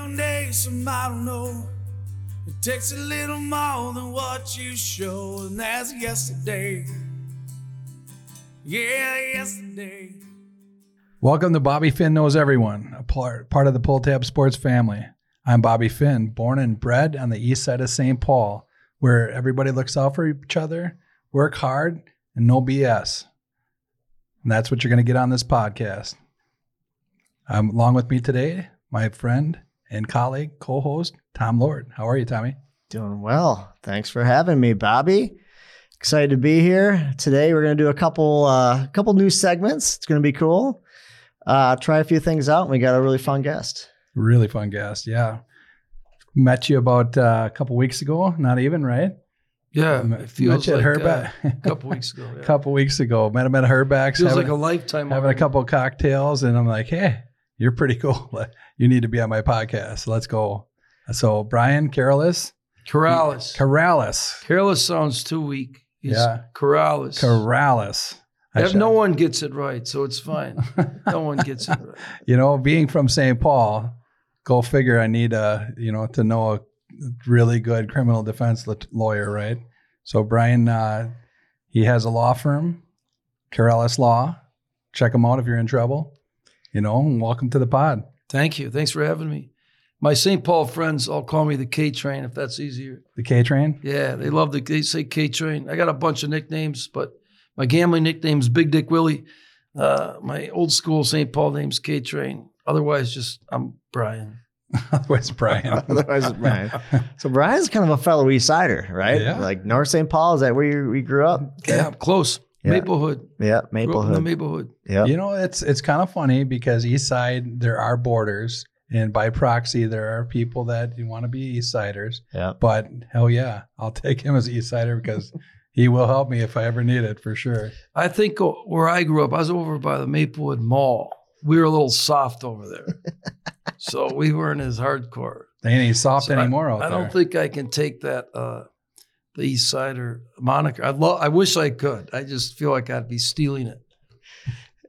foundation, I don't know. It takes a little more than what you show, and that's yesterday. Yeah, yesterday. Welcome to Bobby Finn Knows Everyone, a part, part of the Pull Tab Sports family. I'm Bobby Finn, born and bred on the east side of St. Paul, where everybody looks out for each other, work hard, and no BS. And that's what you're going to get on this podcast. Um, along with me today, my friend and colleague, co-host Tom Lord. How are you, Tommy? Doing well. Thanks for having me, Bobby. Excited to be here today. We're going to do a couple uh, couple new segments. It's going to be cool. Uh, try a few things out. And we got a really fun guest. Really fun guest. Yeah, met you about uh, a couple weeks ago. Not even right. Yeah, Met- it feels met you at like uh, Herbeck. a couple weeks ago. a Yeah. couple weeks ago. Met him at Herbeck's. feels having, like a lifetime. having a couple of cocktails, and I'm like, hey, you're pretty cool. You need to be on my podcast. Let's go. So Brian Karalus, Karalus. Karalus, Careless sounds too weak. He's Yeah. Karalus. Karalus. I If no one gets it right, so it's fine. no one gets it right. you know, being from St. Paul, go figure. I need a, you know, to know a really good criminal defense lawyer, right? So Brian, uh, he has a law firm, Karalus Law. Check him out if you're in trouble. You know, and welcome to the pod. Thank you. Thanks for having me. My St. Paul friends all call me the K Train if that's easier. The K Train. Yeah, they love the they say K Train. I got a bunch of nicknames, but my gambling nickname's Big Dick Willie. Uh, my old school St. Paul name's K Train. Otherwise, just I'm Brian. Otherwise, Brian? Otherwise, Brian. So Brian's kind of a fellow East Sider, right? Yeah. Like North St. Paul. Is that where you, we grew up? Yeah, I'm close. Yeah. Maplewood. Yeah, Grew up in the Maplehood. Maplewood. Yeah. You know, it's it's kind of funny because East Side there are borders, and by proxy there are people that you want to be East Siders. Yeah. But hell yeah, I'll take him as East Sider because he will help me if I ever need it for sure. I think where I grew up, I was over by the Maplewood Mall. We were a little soft over there. so we weren't as hardcore. They ain't soft So I- anymore out I there. don't think I can take that uh, the East Sider moniker. I love. I wish I could. I just feel like I'd be stealing it.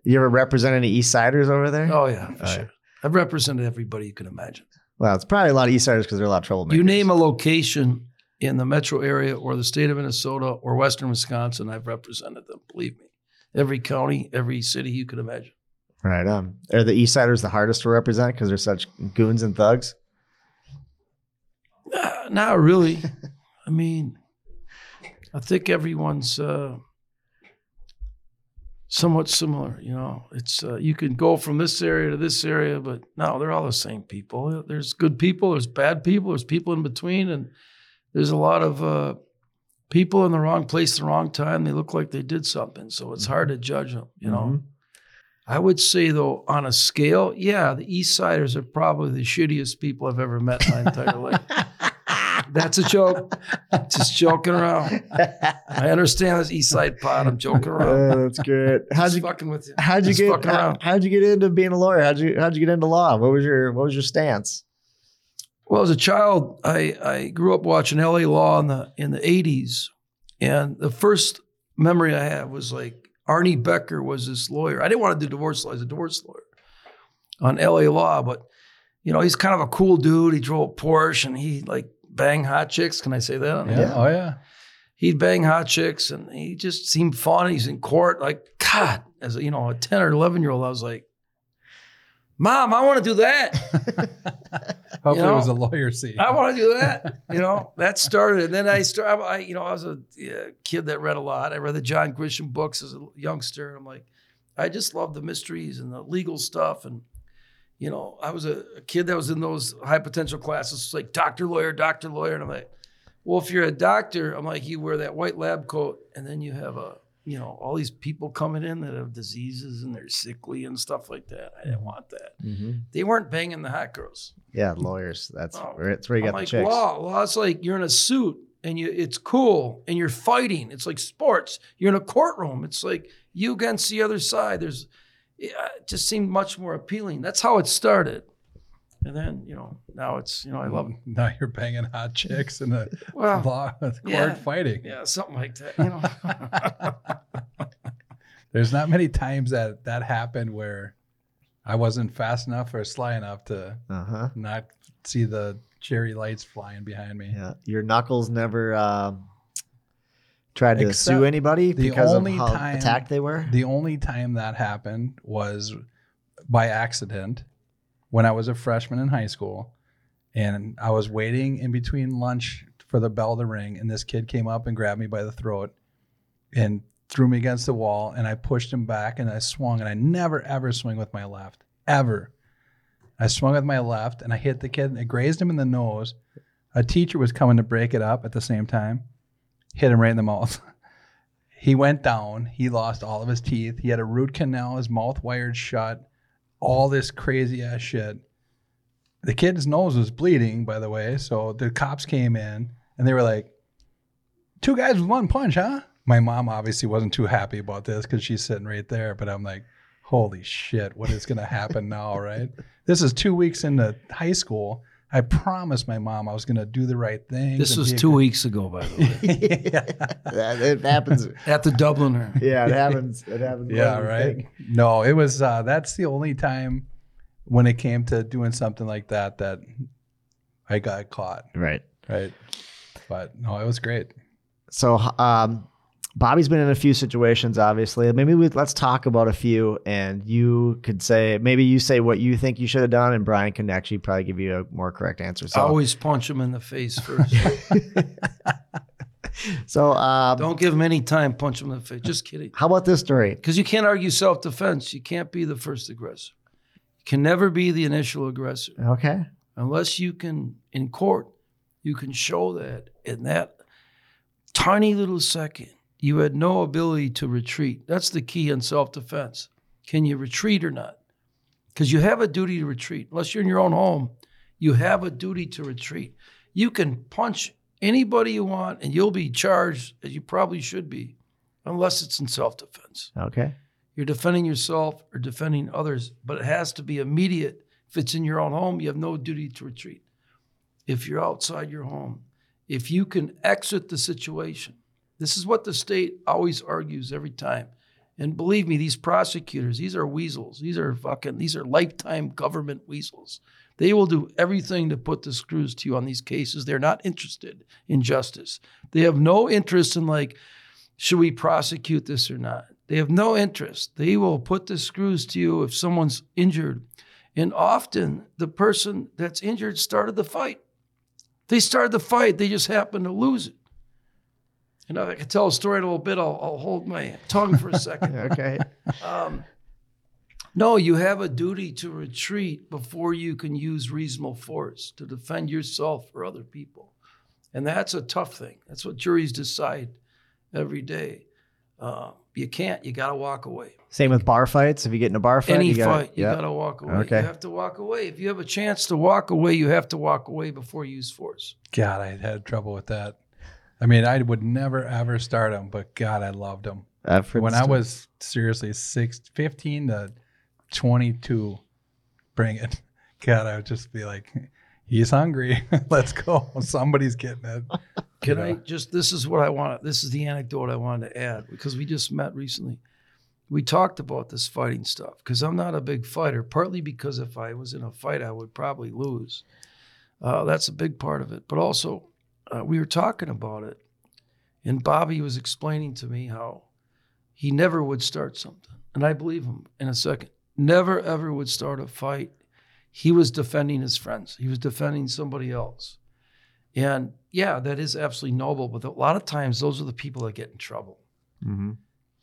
You ever represent any East Siders over there? Oh yeah, for All sure. right. I've represented everybody you can imagine. Well, it's probably a lot of East Siders because they're a lot of troublemakers. You name a location in the metro area or the state of Minnesota or Western Wisconsin, I've represented them. Believe me, every county, every city you can imagine. Right. Um, are the East Siders the hardest to represent because they're such goons and thugs? Uh, not really. I mean, I think everyone's uh, somewhat similar. You know, it's uh, you can go from this area to this area, but no, they're all the same people. There's good people, there's bad people, there's people in between, and there's a lot of uh, people in the wrong place, the wrong time. They look like they did something, so it's hard to judge them. You know. Mhm. I would say though, on a scale, yeah, the East Siders are probably the shittiest people I've ever met in my entire life. That's a joke. Just joking around. I understand this East Side pod. I'm joking around. That's good. How'd Just you fucking with you. how'd you Just get fucking how, around. how'd you get into being a lawyer? How'd you how'd you get into law? What was your what was your stance? Well, as a child, I, I grew up watching LA Law in the in the 80s. And the first memory I have was like Arnie Becker was this lawyer. I didn't want to do divorce law. I was a divorce lawyer on LA Law, but you know, he's kind of a cool dude. He drove a Porsche and he like bang hot chicks. Can I say that? on yeah. Oh yeah. he'd bang hot chicks and he just seemed fun. He's in court. Like, God, as a, you know, a 10 or 11 year old, I was like, Mom, I want to do that. Hopefully know, it was a lawyer seat. I want to do that. You know, that started. And then I started, I, you know, I was a yeah, kid that read a lot. I read the John Grisham books as a youngster. I'm like, I just love the mysteries and the legal stuff. And, you know, I was a, a kid that was in those high potential classes, like doctor, lawyer, doctor, lawyer. And I'm like, well, if you're a doctor, I'm like, you wear that white lab coat and then you have a, you know, all these people coming in that have diseases and they're sickly and stuff like that. I didn't want that. Mm-hmm. They weren't banging the hot girls. Yeah, lawyers. That's Oh, where that's where you I'm got like, the chicks. law. Law's like you're in a suit and you it's cool and you're fighting. It's like sports. You're in a courtroom. It's like you against the other side. There's it uh, just seemed much more appealing. That's how it started. And then, you know, now it's, you know, I love it. now you're banging hot chicks in the Well, law court yeah. fighting. yeah, something like that, you know. There's not many times that that happened where I wasn't fast enough or sly enough to Uh huh. not see the cherry lights flying behind me. Yeah. Your knuckles never um tried to Except sue anybody the because of how time- attacked they were. The only time that happened was by accident when I was a freshman in high school. And I was waiting in between lunch for the bell to ring. And this kid came up and grabbed me by the throat and threw me against the wall. And I pushed him back and I swung. And I never, ever swing with my left, ever. I swung with my left and I hit the kid and I grazed him in the nose. A teacher was coming to break it up at the same time, hit him right in the mouth. He went down. He lost all of his teeth. He had a root canal, his mouth wired shut, all this crazy ass shit. The kid's nose was bleeding, by the way. So the cops came in and they were like, two guys with one punch, huh? My mom obviously wasn't too happy about this because she's sitting right there. But I'm like, holy shit, what is going to happen now, right? This is two weeks into high school. I promised my mom I was going to do the right thing. This was two good- weeks ago, by the way, That- it happens. at the Dubliner. Yeah, it happens. It happens. Yeah, right. think. No, it was uh that's the only time when it came to doing something like that that I got caught, Right. right? But no, it was great. So, um, Bobby's been in a few situations, obviously. Maybe we, let's talk about a few, and you could say maybe you say what you think you should have done, and Brian can actually probably give you a more correct answer. I So, always punch him in the face first. so um, Don't give him any time. Punch him in the face. Just kidding. how about this story? Because you can't argue self defense. You can't be the first aggressor. You can never be the initial aggressor Okay. unless you can, in court, you can show that in that tiny little second, you had no ability to retreat. That's the key in self defense. Can you retreat or not? Because you have a duty to retreat. Unless you're in your own home, you have a duty to retreat. You can punch anybody you want and you'll be charged, as you probably should be, unless it's in self defense. Okay. You're defending yourself or defending others, but it has to be immediate. If it's in your own home, you have no duty to retreat. If you're outside your home, if you can exit the situation, this is what the state always argues every time. And believe me, these prosecutors, these are weasels. These are fucking, these are lifetime government weasels. They will do everything to put the screws to you on these cases. They're not interested in justice. They have no interest in like, should we prosecute this or not? They have no interest. They will put the screws to you if someone's injured. And often the person that's injured started the fight. They started the fight, they just happened to lose it. And if I can tell a story in a little bit, I'll, I'll hold my tongue for a second. Okay. Um, no, you have a duty to retreat before you can use reasonable force to defend yourself or other people. And that's a tough thing. That's what juries decide every day. Uh, you can't, you got to walk away. Same with bar fights. If you get in a bar fight, Any you gotta, fight, you yeah. got to walk away. Okay. You have to walk away. If you have a chance to walk away, you have to walk away before you use force. God, I had trouble with that. I mean, I would never ever start them, but God, I loved them. I've When this I was seriously six, 15 to 22, bring it. God, I would just be like, he's hungry. Let's go. Somebody's getting it. Can You I just, this is what I want, this is the anecdote I wanted to add because we just met recently. We talked about this fighting stuff because I'm not a big fighter, partly because if I was in a fight, I would probably lose. Uh, that's a big part of it. But also, uh, we were talking about it, and Bobby was explaining to me how he never would start something. And I believe him in a second. Never, ever would start a fight. He was defending his friends, he was defending somebody else. And yeah, that is absolutely noble. But a lot of times, those are the people that get in trouble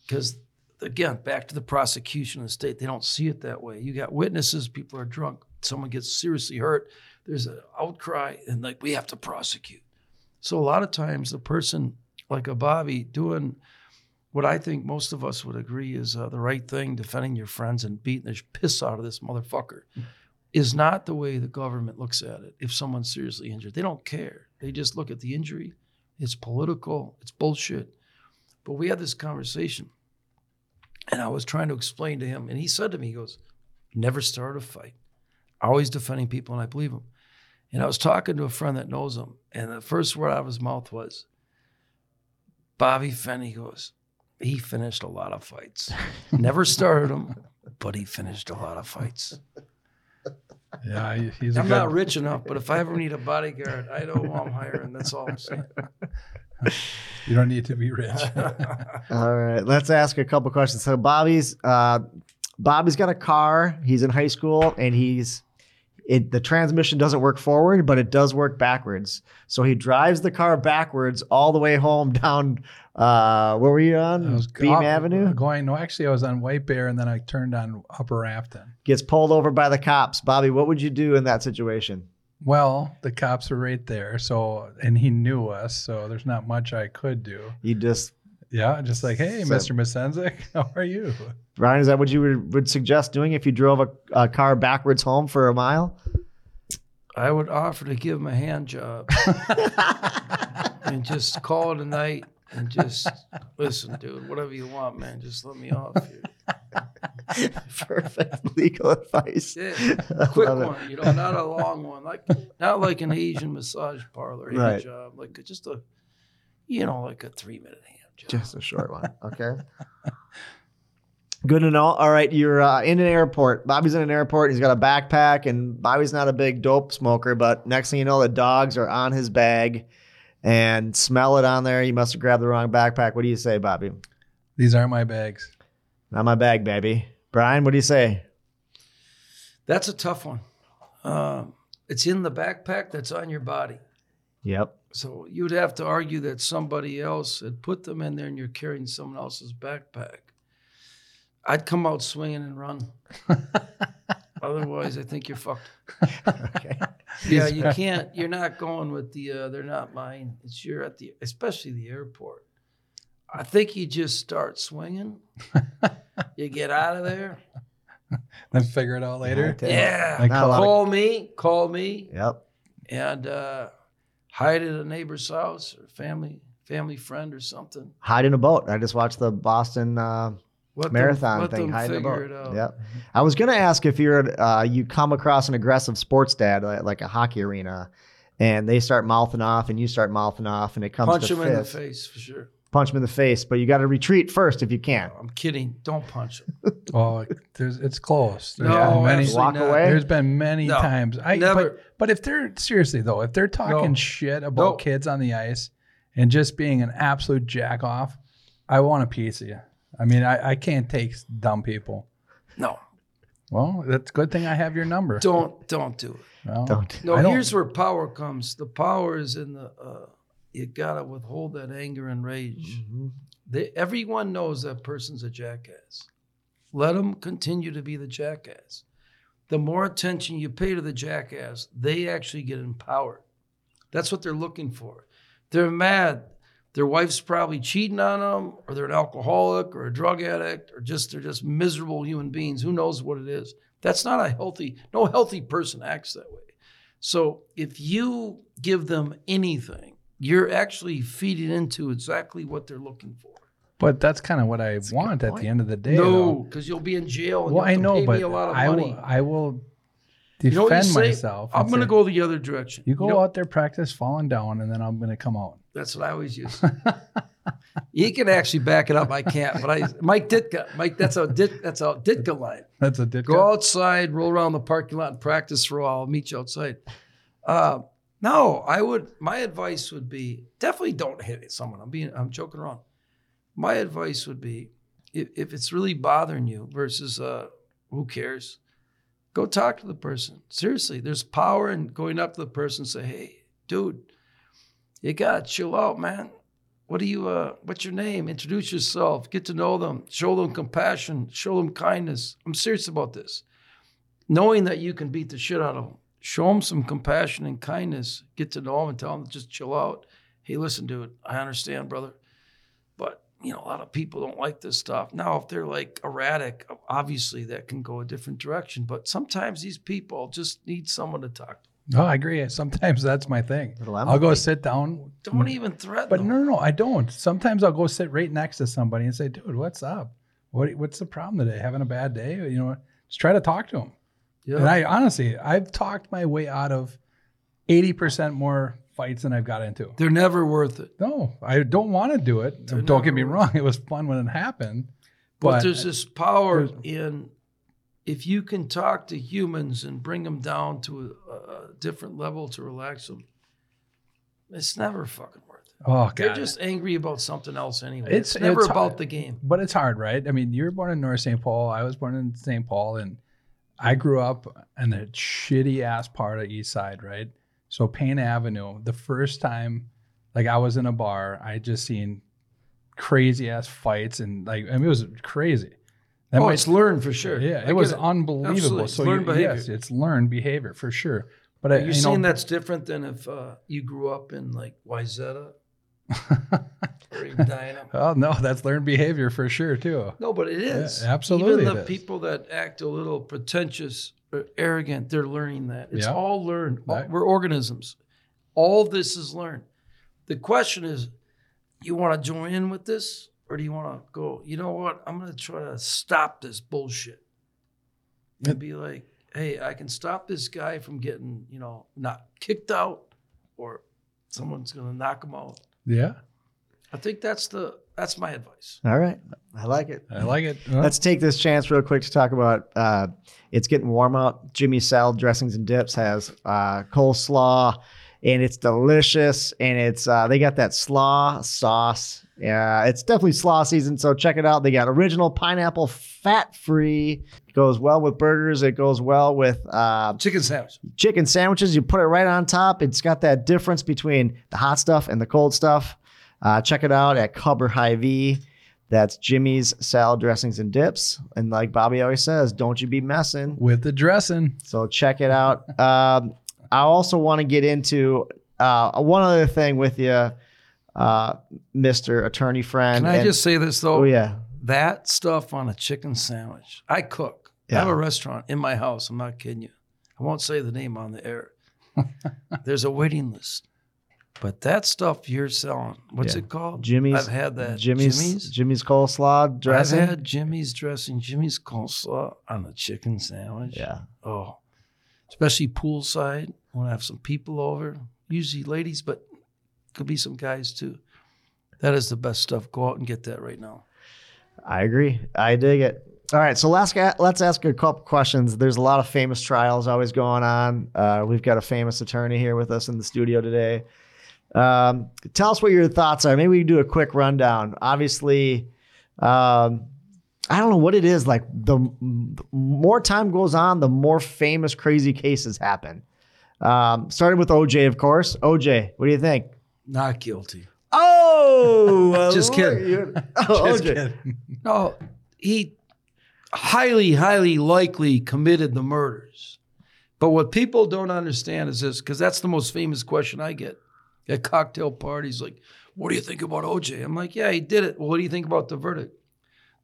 because again back to the prosecution of the state they don't see it that way you got witnesses people are drunk someone gets seriously hurt there's an outcry and like we have to prosecute so a lot of times the person like a bobby doing what i think most of us would agree is uh, the right thing defending your friends and beating the piss out of this motherfucker is not the way the government looks at it if someone's seriously injured. They don't care. They just look at the injury. It's political. It's bullshit. But we had this conversation and I was trying to explain to him, and he said to me, he goes, never start a fight. Always defending people, and I believe him. And I was talking to a friend that knows him, and the first word out of his mouth was, Bobby Finn, he goes, he finished a lot of fights. Never started them, but he finished a lot of fights. Yeah, he- he's a I'm good. not rich enough, but if I ever need a bodyguard, I know who I'm hiring. That's all I'm saying. You don't need to be rich. All right, let's ask a couple questions. So Bobby's uh, Bobby's got a car. He's in high school, and he's it. The transmission doesn't work forward, but it does work backwards. So he drives the car backwards all the way home down. Uh, where were you I on? was Beam up- Avenue. Going no, actually, I was on White Bear, and then I turned on Upper Afton. Gets pulled over by the cops. Bobby, what would you do in that situation? Well, the cops were right there, so and he knew us, so there's not much I could do. You just Yeah, just like, hey, So- Mr. Masenzik, how are you? Ryan, is that what you would, would suggest doing if you drove a, a car backwards home for a mile? I would offer to give him a hand job and just call it a night and just listen, dude, whatever you want, man, just let me off here. Perfect legal advice. Yeah, quick Love it. one, you know, not a long one, like not like an Asian massage parlor hand Right. job, like just a, you know, like a three minute hand job. Just a short one. Okay. Good to know. All right, you're uh, in an airport. Bobby's in an airport. He's got a backpack, and Bobby's not a big dope smoker. But next thing you know, the dogs are on his bag, and smell it on there. You must have grabbed the wrong backpack. What do you say, Bobby? These aren't my bags. Not my bag, baby. Brian, what do you say? That's a tough one. Um, it's in the backpack that's on your body. Yep. So you'd have to argue that somebody else had put them in there and you're carrying someone else's backpack. I'd come out swinging and run. Otherwise, I think you're fucked. Okay. Yeah, you can't. You're not going with the. Uh, they're not mine. It's you're at the, especially the airport. I think you just start swinging. you get out of there. Then figure it out later. Yeah. Yeah. Like Not a lot of- Call me. Call me. Yep. and uh, hide at a neighbor's house or family family friend or something. Hide in a boat. I just watched the Boston uh, marathon them, thing. Hide in a boat. Yep. I was gonna ask if you're uh, you come across an aggressive sports dad like, like a hockey arena, and they start mouthing off, and you start mouthing off, and it comes Punch to him in the face for sure. Punch him in the face, but you got to retreat first if you can. I'm kidding. Don't punch him. Oh, there's it's close. There's No, been many, Walk not. away? There's been many No, times. I never. But, but if they're seriously though, if they're talking No. shit about No. kids on the ice and just being an absolute jack off, I want a piece of you. I mean, I, I can't take dumb people. No, Well, that's a good thing I have your number. don't don't do it. Well, Don't. No, don't- here's where power comes. The power is in the. Uh, you gotta withhold that anger and rage. Mm-hmm. They, everyone knows that person's a jackass. Let them continue to be the jackass. The more attention you pay to the jackass, they actually get empowered. That's what they're looking for. They're mad. Their wife's probably cheating on them, or they're an alcoholic, or a drug addict, or just they're just miserable human beings. Who knows what it is? That's not a healthy. No healthy person acts that way. So if you give them anything, you're actually feeding into exactly what they're looking for. But that's kind of what I want at the end of the day. No, because you'll be in jail. And Well, you I know, pay but me a lot of I money. will. I will You defend know what you say? myself. I'm going to go the other direction. You go know, out there, practice falling down, and then I'm going to come out. That's what I always use. he can actually back it up. I can't, but I Mike Ditka. Mike, that's a Dit, that's a Ditka line. That's a Ditka. Go outside, roll around the parking lot, and practice for a while. I'll meet you outside. Uh, no, I would. My advice would be definitely don't hit someone. I'm being. I'm joking around. My advice would be if, if it's really bothering you versus uh, who cares, go talk to the person. Seriously, there's power in going up to the person and say, "Hey, dude, you gotta chill out, man. What do you? Uh, what's your name? Introduce yourself. Get to know them. Show them compassion. Show them kindness. I'm serious about this. Knowing that you can beat the shit out of them, show them some compassion and kindness. Get to know them and tell them to just chill out. Hey, listen, dude. I understand, brother, but you know a lot of people don't like this stuff. Now, if they're like erratic, obviously that can go a different direction. But sometimes these people just need someone to talk to. No, I agree. Sometimes that's my thing. I'll go sit down. Don't even threaten. But them. no, no, no, I don't. Sometimes I'll go sit right next to somebody and say, "Dude, what's up? What, what's the problem today? Having a bad day? You know, just try to talk to them." Yeah. And I honestly, I've talked my way out of eighty percent more fights than I've got into. They're never worth it. No, I don't want to do it. They're don't get me wrong; it was fun when it happened. But, But, there's this power there's- in if you can talk to humans and bring them down to a, a different level to relax them. It's never fucking worth it. oh God. They're god, just angry about something else anyway. It's- It's, never it's about hard. the game. but it's hard, right? I mean, you were born in North St. Paul. I was born in St. Paul, and I grew up in a shitty ass part of East Side, right? So Payne Avenue. The first time, like I was in a bar, I just seen crazy ass fights, and like I mean, it was crazy. That oh, might- it's learned for sure. Yeah, I it was get unbelievable. Absolutely. It's So learned you, behavior. yes, it's learned behavior for sure. But I, you you saying know, that's different than if uh, you grew up in like Wayzata? Oh no, that's learned behavior for sure too. No, but it is. absolutely Even the people that act a little pretentious or arrogant, they're learning that. It's Yeah. all learned. All- Right. We're organisms. All this is learned. The question is, you want to join in with this, or do you want to go? You know what? I'm going to try to stop this bullshit. And be like, hey, I can stop this guy from getting, you know, not kicked out, or someone's going to knock him out. Yeah, I think that's the that's my advice. All right. I like it. I like it. Well, Let's take this chance real quick to talk about uh, it's getting warm out. Jimmy's Salad Dressings and Dips has uh, coleslaw and it's delicious. And it's uh, they got that slaw sauce. Yeah, it's definitely slaw season. So check it out. They got original pineapple, fat free. Goes well with burgers. It goes well with uh, Chicken sandwich. chicken sandwiches. You put it right on top. It's got that difference between the hot stuff and the cold stuff. Uh, check it out at Cubber High V. That's Jimmy's Salad Dressings and Dips. And like Bobby always says, don't you be messing. with the dressing. So check it out. Um, I also want to get into uh, one other thing with you, uh, Mr. Attorney Friend. Can I And- just say this though? Oh, yeah. That stuff on a chicken sandwich. I cook. I have a restaurant in my house. I'm not kidding you. I won't say the name on the air. There's a waiting list. But that stuff you're selling, what's Yeah. it called? Jimmy's. I've had that. Jimmy's, Jimmy's. Jimmy's coleslaw dressing. I've had Jimmy's dressing, Jimmy's coleslaw on a chicken sandwich. yeah. Oh, especially poolside when I have some people over, usually ladies, but could be some guys too. That is the best stuff. Go out and get that right now. I agree. I dig it. All right, so let's let's ask a couple questions. There's a lot of famous trials always going on. Uh, we've got a famous attorney here with us in the studio today. Um, tell us what your thoughts are. Maybe we can do a quick rundown. Obviously, um, I don't know what it is. Like the, the more time goes on, the more famous, crazy cases happen. Um, started with OJ, of course. OJ, what do you think? Not guilty. Oh, Just kidding. Oh, Just OJ. kidding. No, he highly, highly likely committed the murders. But what people don't understand is this, because that's the most famous question I get at cocktail parties. Like, what do you think about OJ? I'm like, yeah, he did it. Well, what do you think about the verdict?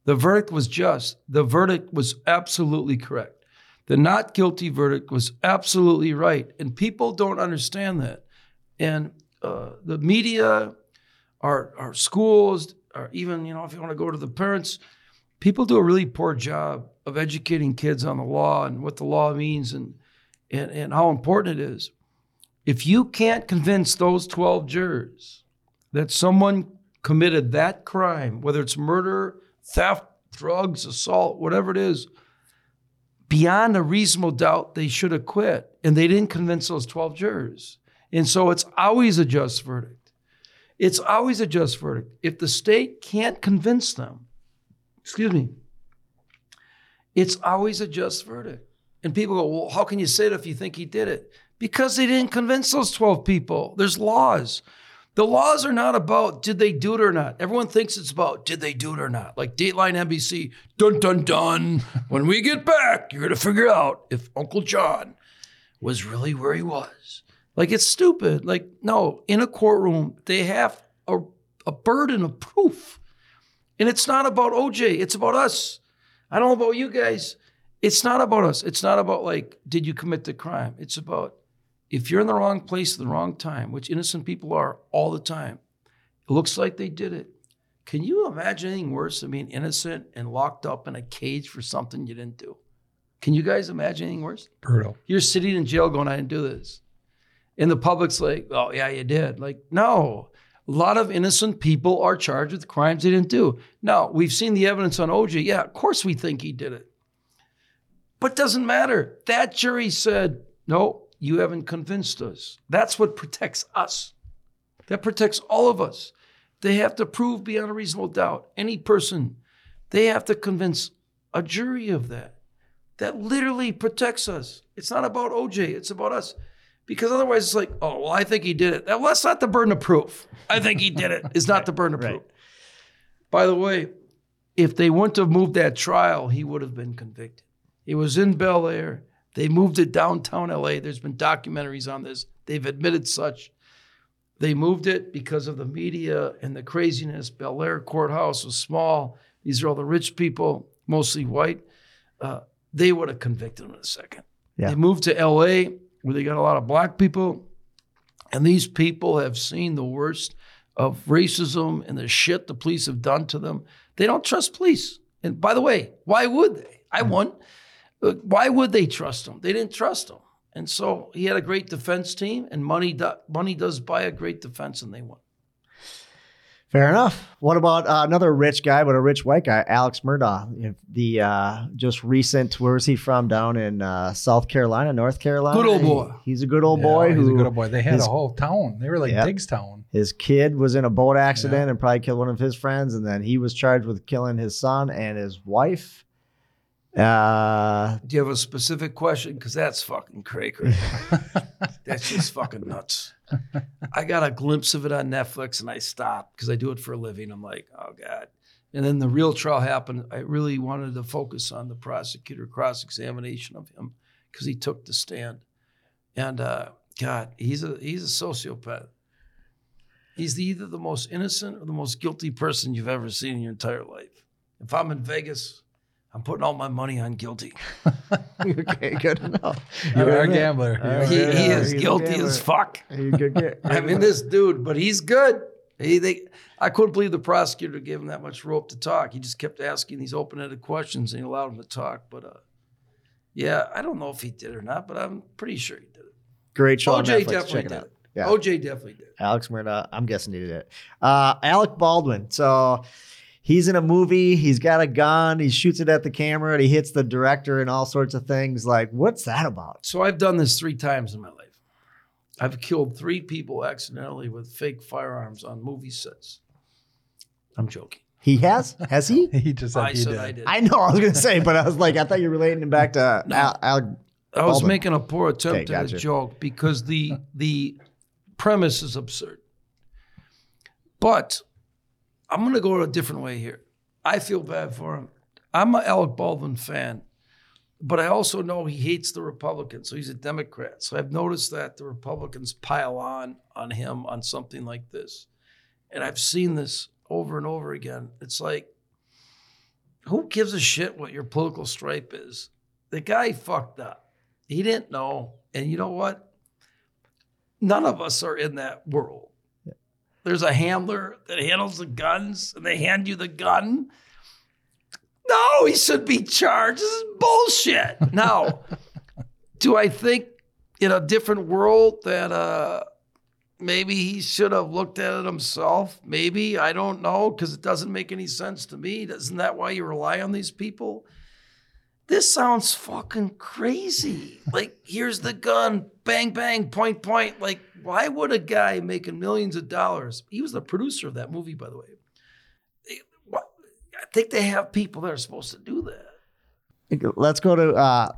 The verdict was just. The verdict was absolutely correct. The not guilty verdict was absolutely right. And people don't understand that. And uh, the media, our, our schools, or even, you know, if you want to go to the parents, people do a really poor job of educating kids on the law and what the law means and, and, and how important it is. If you can't convince those 12 jurors that someone committed that crime, whether it's murder, theft, drugs, assault, whatever it is, beyond a reasonable doubt, they should have quit. And they didn't convince those 12 jurors. And so it's always a just verdict. It's always a just verdict. If the state can't convince them, excuse me, it's always a just verdict. And people go, well, how can you say that if you think he did it? Because they didn't convince those 12 people. There's laws. The laws are not about did they do it or not. Everyone thinks it's about did they do it or not. Like Dateline NBC, dun dun dun. when we get back, you're gonna figure out if Uncle John was really where he was. Like it's stupid. Like, no, in a courtroom, they have a, a burden of proof. And it's not about OJ, it's about us. I don't know about you guys. It's not about us. It's not about like, did you commit the crime? It's about if you're in the wrong place at the wrong time, which innocent people are all the time, it looks like they did it. Can you imagine anything worse than being innocent and locked up in a cage for something you didn't do? Can you guys imagine anything worse? Brutal. You're sitting in jail going, I didn't do this. And the public's like, oh, yeah, you did. Like, no. A lot of innocent people are charged with crimes they didn't do. Now, we've seen the evidence on OJ. Yeah, of course we think he did it. But doesn't matter. That jury said, no, you haven't convinced us. That's what protects us. That protects all of us. They have to prove beyond a reasonable doubt, any person, they have to convince a jury of that. That literally protects us. It's not about OJ, it's about us. Because otherwise it's like, oh, well, I think he did it. Well, that's not the burden of proof. I think he did it. It's not the burden of Right. proof. By the way, if they wouldn't have moved that trial, he would have been convicted. It was in Bel Air. They moved it downtown LA. There's been documentaries on this. They've admitted such. They moved it because of the media and the craziness. Bel Air courthouse was small. These are all the rich people, mostly white. Uh, they would have convicted him in a second. Yeah. They moved to LA where they got a lot of black people. And these people have seen the worst of racism and the shit the police have done to them. They don't trust police. And by the way, why would they? I won. Uh, Why would they trust them? They didn't trust them. And so he had a great defense team, and money, do, money does buy a great defense, and they won. Fair enough. What about uh, another rich guy, but a rich white guy, Alex Murdaugh? The uh, just recent, where was he from? Down in uh, South Carolina, North Carolina. Good old boy. He- he's a good old Yeah, boy he's who a good old boy. They had his- a whole town. They were like Yep. Digstown. his kid was in a boat accident Yeah. and probably killed one of his friends, and then he was charged with killing his son and his wife. Uh, Do you have a specific question? Because that's fucking cray cray. that's just fucking nuts. I got a glimpse of it on Netflix and I stopped because I do it for a living. I'm like, oh God. And then the real trial happened. I really wanted to focus on the prosecutor cross examination of him because he took the stand. And uh, God, he's a he's a sociopath. He's the, either the most innocent or the most guilty person you've ever seen in your entire life. If I'm in Vegas, I'm putting all my money on guilty. okay, good enough. You are a Good. gambler. All right. He, Yeah, he is he's guilty as fuck. You good, good, I mean, this dude, but he's good. He, they, I couldn't believe the prosecutor gave him that much rope to talk. He just kept asking these open-ended questions, and he allowed him to talk. But uh, yeah, I don't know if he did or not, but I'm pretty sure he did it. great show. OJ Netflix. definitely Check it did out. it. Yeah. OJ definitely did. Alex Murdaugh. I'm guessing he did it. Uh, Alec Baldwin. So he's in a movie. He's got a gun. He shoots it at the camera and he hits the director and all sorts of things. Like, what's that about? So I've done this three times in my life. I've killed three people accidentally with fake firearms on movie sets. I'm joking. He has? Has he? He just said I he said did. I did. I know. I was gonna say, but I was like, I thought you were relating him back to uh, No. Al- Alec. I was making a poor attempt Okay, at gotcha. a joke because the the premise is absurd. But I'm going to go a different way here. I feel bad for him. I'm an Alec Baldwin fan, but I also know he hates the Republicans, so he's a Democrat. So I've noticed that the Republicans pile on on him on something like this, and I've seen this over and over again. It's like, who gives a shit what your political stripe is? The guy fucked up. He didn't know. And you know what? None of us are in that world. There's a handler that handles the guns and they hand you the gun. No, he should be charged. This is bullshit. Now, do I think in a different world that uh, maybe he should have looked at it himself? Maybe. I don't know because it doesn't make any sense to me. Isn't that why you rely on these people? This sounds fucking crazy. Like, here's the gun, bang, bang, point, point. Like, why would a guy making millions of dollars? He was the producer of that movie, by the way. I think they have people that are supposed to do that. Let's go to. Uh,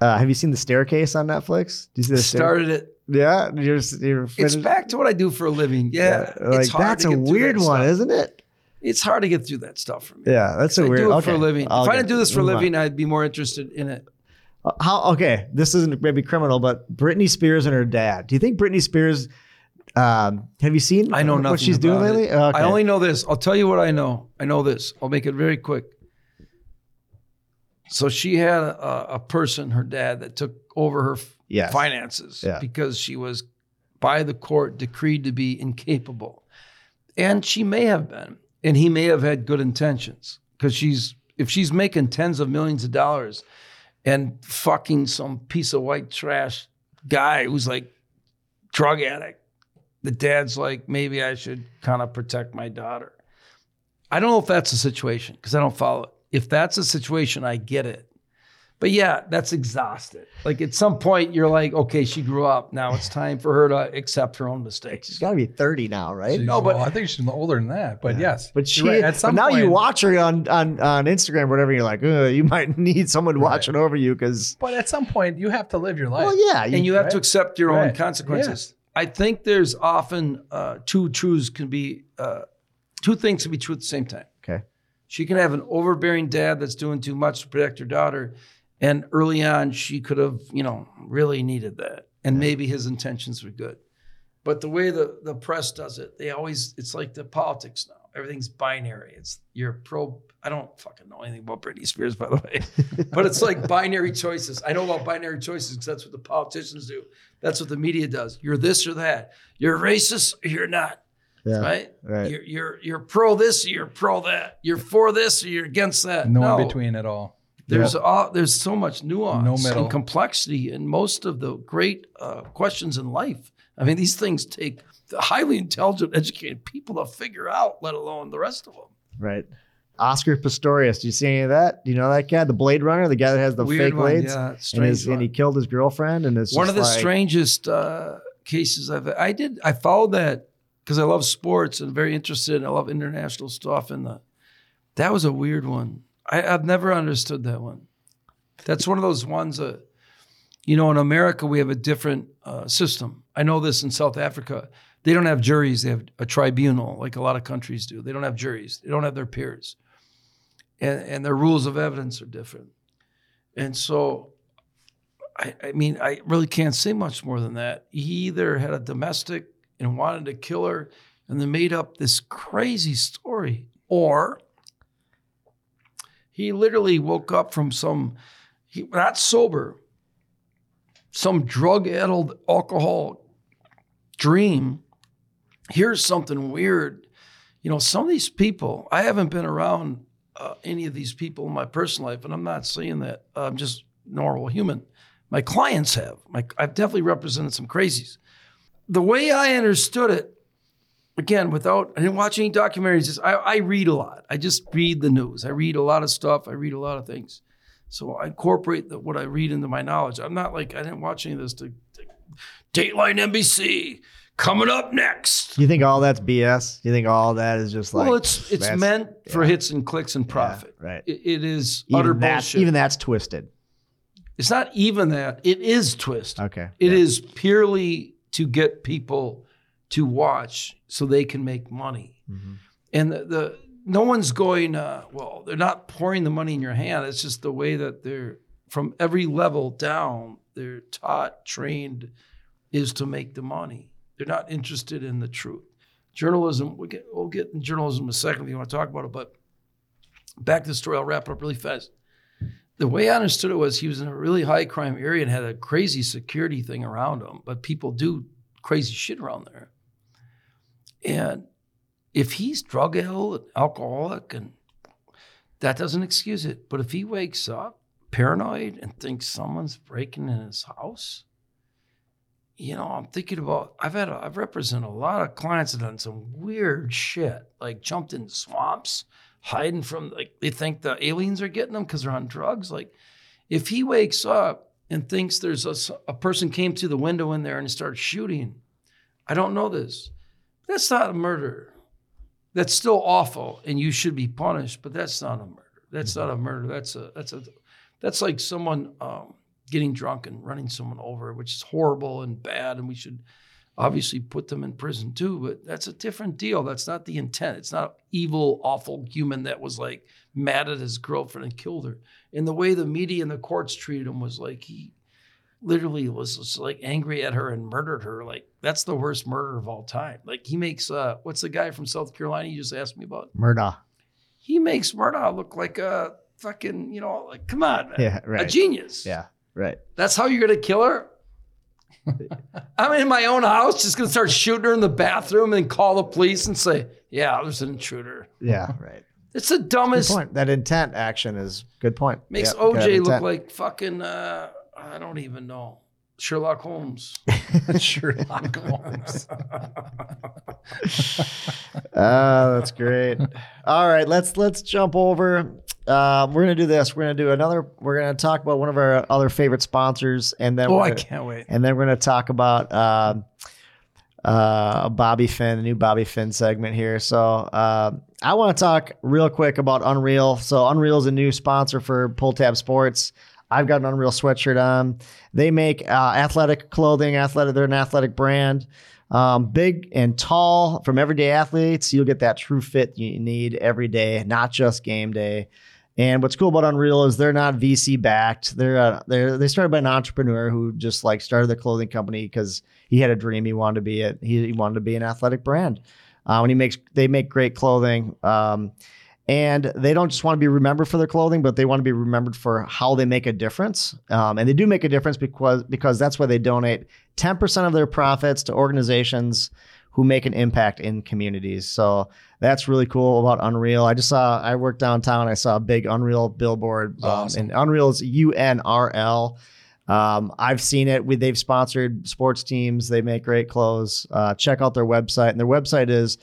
uh, have you seen the staircase on Netflix? Do you see the stair- Started it. Yeah, you're, you're It's back to what I do for a living. Yeah, like it's hard that's a weird that one, stuff. isn't it? It's hard to get through that stuff for me. Yeah, that's a I weird. do it okay. for a living. Okay. If I didn't do this for a on. living, I'd be more interested in it. Uh, How? Okay, this isn't maybe criminal, but Britney Spears and her dad. Do you think Britney Spears? Um, have you seen? I know nothing what she's doing lately. Okay. I only know this. I'll tell you what I know. I know this. I'll make it very quick. So she had a, a person, her dad, that took over her Yes. finances Yeah. because she was by the court decreed to be incapable. And she may have been, and he may have had good intentions because she's if she's making tens of millions of dollars and fucking some piece of white trash guy who's like drug addict. The dad's like, maybe I should kind of protect my daughter. I don't know if that's a situation because I don't follow it. If that's a situation, I get it. But yeah, that's exhausted. Like at some point, you're like, okay, she grew up. Now it's time for her to accept her own mistakes. She's got to be 30 now, right? She's- No, but- well, I think she's older than that. But yes, But she, right. at but some now you watch her on, on, on Instagram, or whatever. You're like, you might need someone watching over you because, But at some point, you have to live your life. well, yeah, and you have to accept your own Right. consequences. I think there's often uh, two truths can be uh, two things can be true at the same time. okay, She can have an overbearing dad that's doing too much to protect her daughter, and early on she could have, you know, really needed that, and maybe his intentions were good. But the way the the press does it, they always it's like the politics now. Everything's binary. It's you're pro. I don't fucking know anything about Britney Spears, by the way, but it's like binary choices. I know about binary choices because that's what the politicians do. That's what the media does. You're this or that. You're racist or you're not. yeah, Right? right. You're you're you're pro this or you're pro that. You're for this or you're against that. no, in between at all. There's all, there's so much nuance No and complexity in most of the great uh, questions in life. I mean, these things take highly intelligent, educated people to figure out, let alone the rest of them. right. Oscar Pistorius. Do you see any of that? Do you know that guy, the Blade Runner, the guy that has the Weird fake one, blades, yeah, and, his, and he killed his girlfriend, and it's one of the like- strangest uh, cases I've I did I followed that because I love sports and very interested. I love international stuff, and the that was a weird one. I, I've never understood that one. That's one of those ones that you know in America we have a different uh, system. I know this in South Africa. They don't have juries; they have a tribunal, like a lot of countries do. They don't have juries. They don't have their peers, and and their rules of evidence are different. And so I, I mean, I really can't say much more than that. He either had a domestic and wanted to kill her and then made up this crazy story, or he literally woke up from some, he, not sober, some drug addled alcohol dream. Here's something weird. You know, some of these people, I haven't been around uh, any of these people in my personal life, and I'm not saying that I'm just normal human. My clients have. My, I've definitely represented some crazies. The way I understood it, again, without I didn't watch any documentaries. Just I, I read a lot. I just read the news. I read a lot of stuff. I read a lot of things. So I incorporate the, what I read into my knowledge. I'm not like I didn't watch any of this to, to Dateline NBC coming up next. You think all that's BS? You think all that is just like? well, it's it's meant for hits and clicks and Yeah, profit. right. It, it is even utter bullshit. Even that's twisted. It's not even that. It is twist. Okay. It is purely to get people to watch so they can make money. Mhm. And the, the no one's going. Uh, well, they're not pouring the money in your hand. It's just the way that they're from every level down. They're taught, trained, is to make the money. They're not interested in the truth. Journalism. We'll get we'll get in journalism in a second if you want to talk about it. But back to the story. I'll wrap it up really fast the way I understood it was he was in a really high crime area and had a crazy security thing around him, but people do crazy shit around there. And if he's drug ill, and alcoholic, and that doesn't excuse it. But if he wakes up paranoid and thinks someone's breaking in his house, you know, I'm thinking about. I've had, a, I've represented a lot of clients that done some weird shit, like jumped in swamps, hiding from, like they think the aliens are getting them because they're on drugs. Like, if he wakes up and thinks there's a, a person came through the window in there and starts shooting, I don't know this. That's not a murder. That's still awful, and you should be punished. But that's not a murder. That's not a murder. That's a that's a that's like someone um, getting drunk and running someone over, which is horrible and bad, and we should obviously put them in prison too. But that's a different deal. That's not the intent. It's not evil, awful human that was like mad at his girlfriend and killed her. And the way the media and the courts treated him was like he literally was just like angry at her and murdered her. Like that's the worst murder of all time. Like he makes uh what's the guy from South Carolina you just asked me about? Murda. He makes Murdaugh look like a fucking, you know, like come on, man. Yeah. A genius. Yeah. Right. That's how you're gonna kill her? I'm in my own house, just gonna start shooting her in the bathroom and call the police and say, Yeah, there's an intruder. Yeah. Right. It's the Good dumbest point. That intent action is good point. makes Yep, OJ look like fucking uh I don't even know. Sherlock Holmes. Sherlock Holmes. Oh, that's great. All right, let's let's jump over. Um, we're gonna do this. We're gonna do another. We're gonna talk about one of our other favorite sponsors, and then Oh, we're I gonna- can't wait. and then we're gonna talk about um uh, Bobby Finn, a new Bobby Finn segment here. So uh, I want to talk real quick about Unreal. So Unreal is a new sponsor for Pull Tab Sports. I've got an Unreal sweatshirt on. They make uh, athletic clothing. Athletic, they're an athletic brand. Um, big and tall from everyday athletes. You'll get that true fit you need every day, not just game day. And what's cool about Unreal is they're not VC backed. They're uh, they're they started by an entrepreneur who just like started the clothing company because he had a dream. He wanted to be it. He, he wanted to be an athletic brand. Uh, and he makes they make great clothing. Um, and they don't just want to be remembered for their clothing, but they want to be remembered for how they make a difference. Um, and they do make a difference because because that's why they donate 10% of their profits to organizations who make an impact in communities. So that's really cool about Unreal. I just saw I worked downtown. I saw a big Unreal billboard, um, Awesome. and Unreal is U N R L. Um, I've seen it. We, they've sponsored sports teams. They make great clothes. Uh, check out their website, and their website is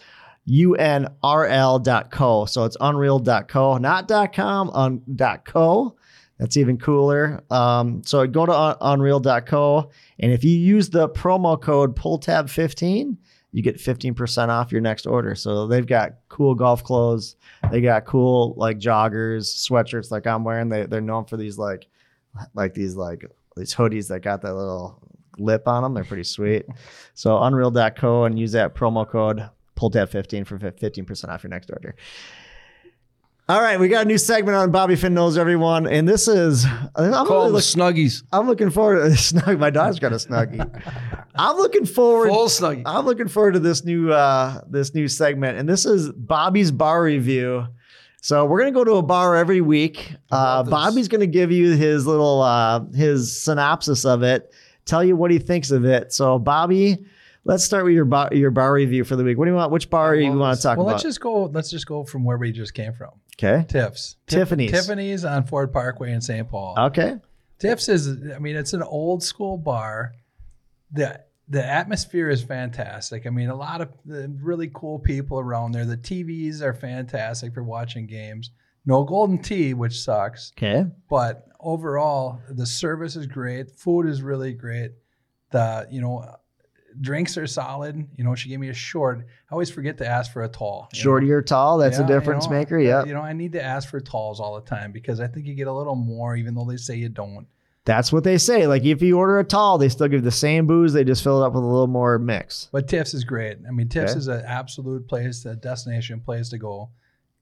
unrl.co. So it's unreal.co, not .com, on .co. That's even cooler. Um, so go to un- unreal.co, and if you use the promo code PullTab15, you get 15% off your next order. So they've got cool golf clothes. They got cool like joggers, sweatshirts like I'm wearing. They, they're known for these like like these like these hoodies that got that little lip on them. They're pretty sweet. So unreal.co and use that promo code PullTab15 for 15% off your next order. All right, we got a new segment on Bobby Finn knows everyone, and this is I'm Call really the look, Snuggies. I'm looking forward to snug. My dog's got a snuggie. I'm looking forward. Full Snuggie. I'm looking forward to this new uh this new segment, and this is Bobby's bar review. So we're gonna go to a bar every week. Uh. Bobby's gonna give you his little uh, his synopsis of it, tell you what he thinks of it. So Bobby, let's start with your bar your bar review for the week. What do you want? Which bar you want to talk well, about? Well, let's just go. Let's just go from where we just came from. okay. Tiff's. Tiff- Tiffany's. Tiffany's on Ford Parkway in St. Paul. Okay. Tiff's is, I mean, it's an old school bar. The the atmosphere is fantastic. I mean, a lot of the really cool people around there. The TVs are fantastic for watching games. No Golden Tee, which sucks. Okay. But overall, the service is great. Food is really great. The you know, drinks are solid. You know, she gave me a short. I always forget to ask for a tall. you know. Or tall? That's Yeah, a you difference know, maker. Yeah. You know, I need to ask for talls all the time because I think you get a little more, even though they say you don't. That's what they say. Like if you order a tall, they still give the same booze. They just fill it up with a little more mix. But Tiff's is great. I mean, Tiff's Okay. is an absolute place, a destination place to go.